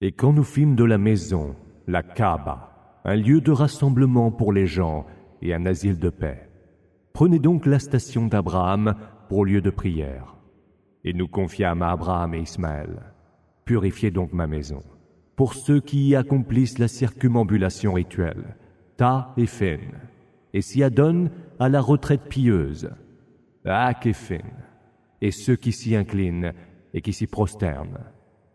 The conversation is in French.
Et quand nous fîmes de la maison, la Kaaba, un lieu de rassemblement pour les gens et un asile de paix, prenez donc la station d'Abraham pour lieu de prière. Et nous confiâmes à Abraham et Ismaël. Purifiez donc ma maison. Pour ceux qui y accomplissent la circumambulation rituelle, Ta et Fen, et s'y adonnent à la retraite pieuse, Ak et Fen, et ceux qui s'y inclinent et qui s'y prosternent.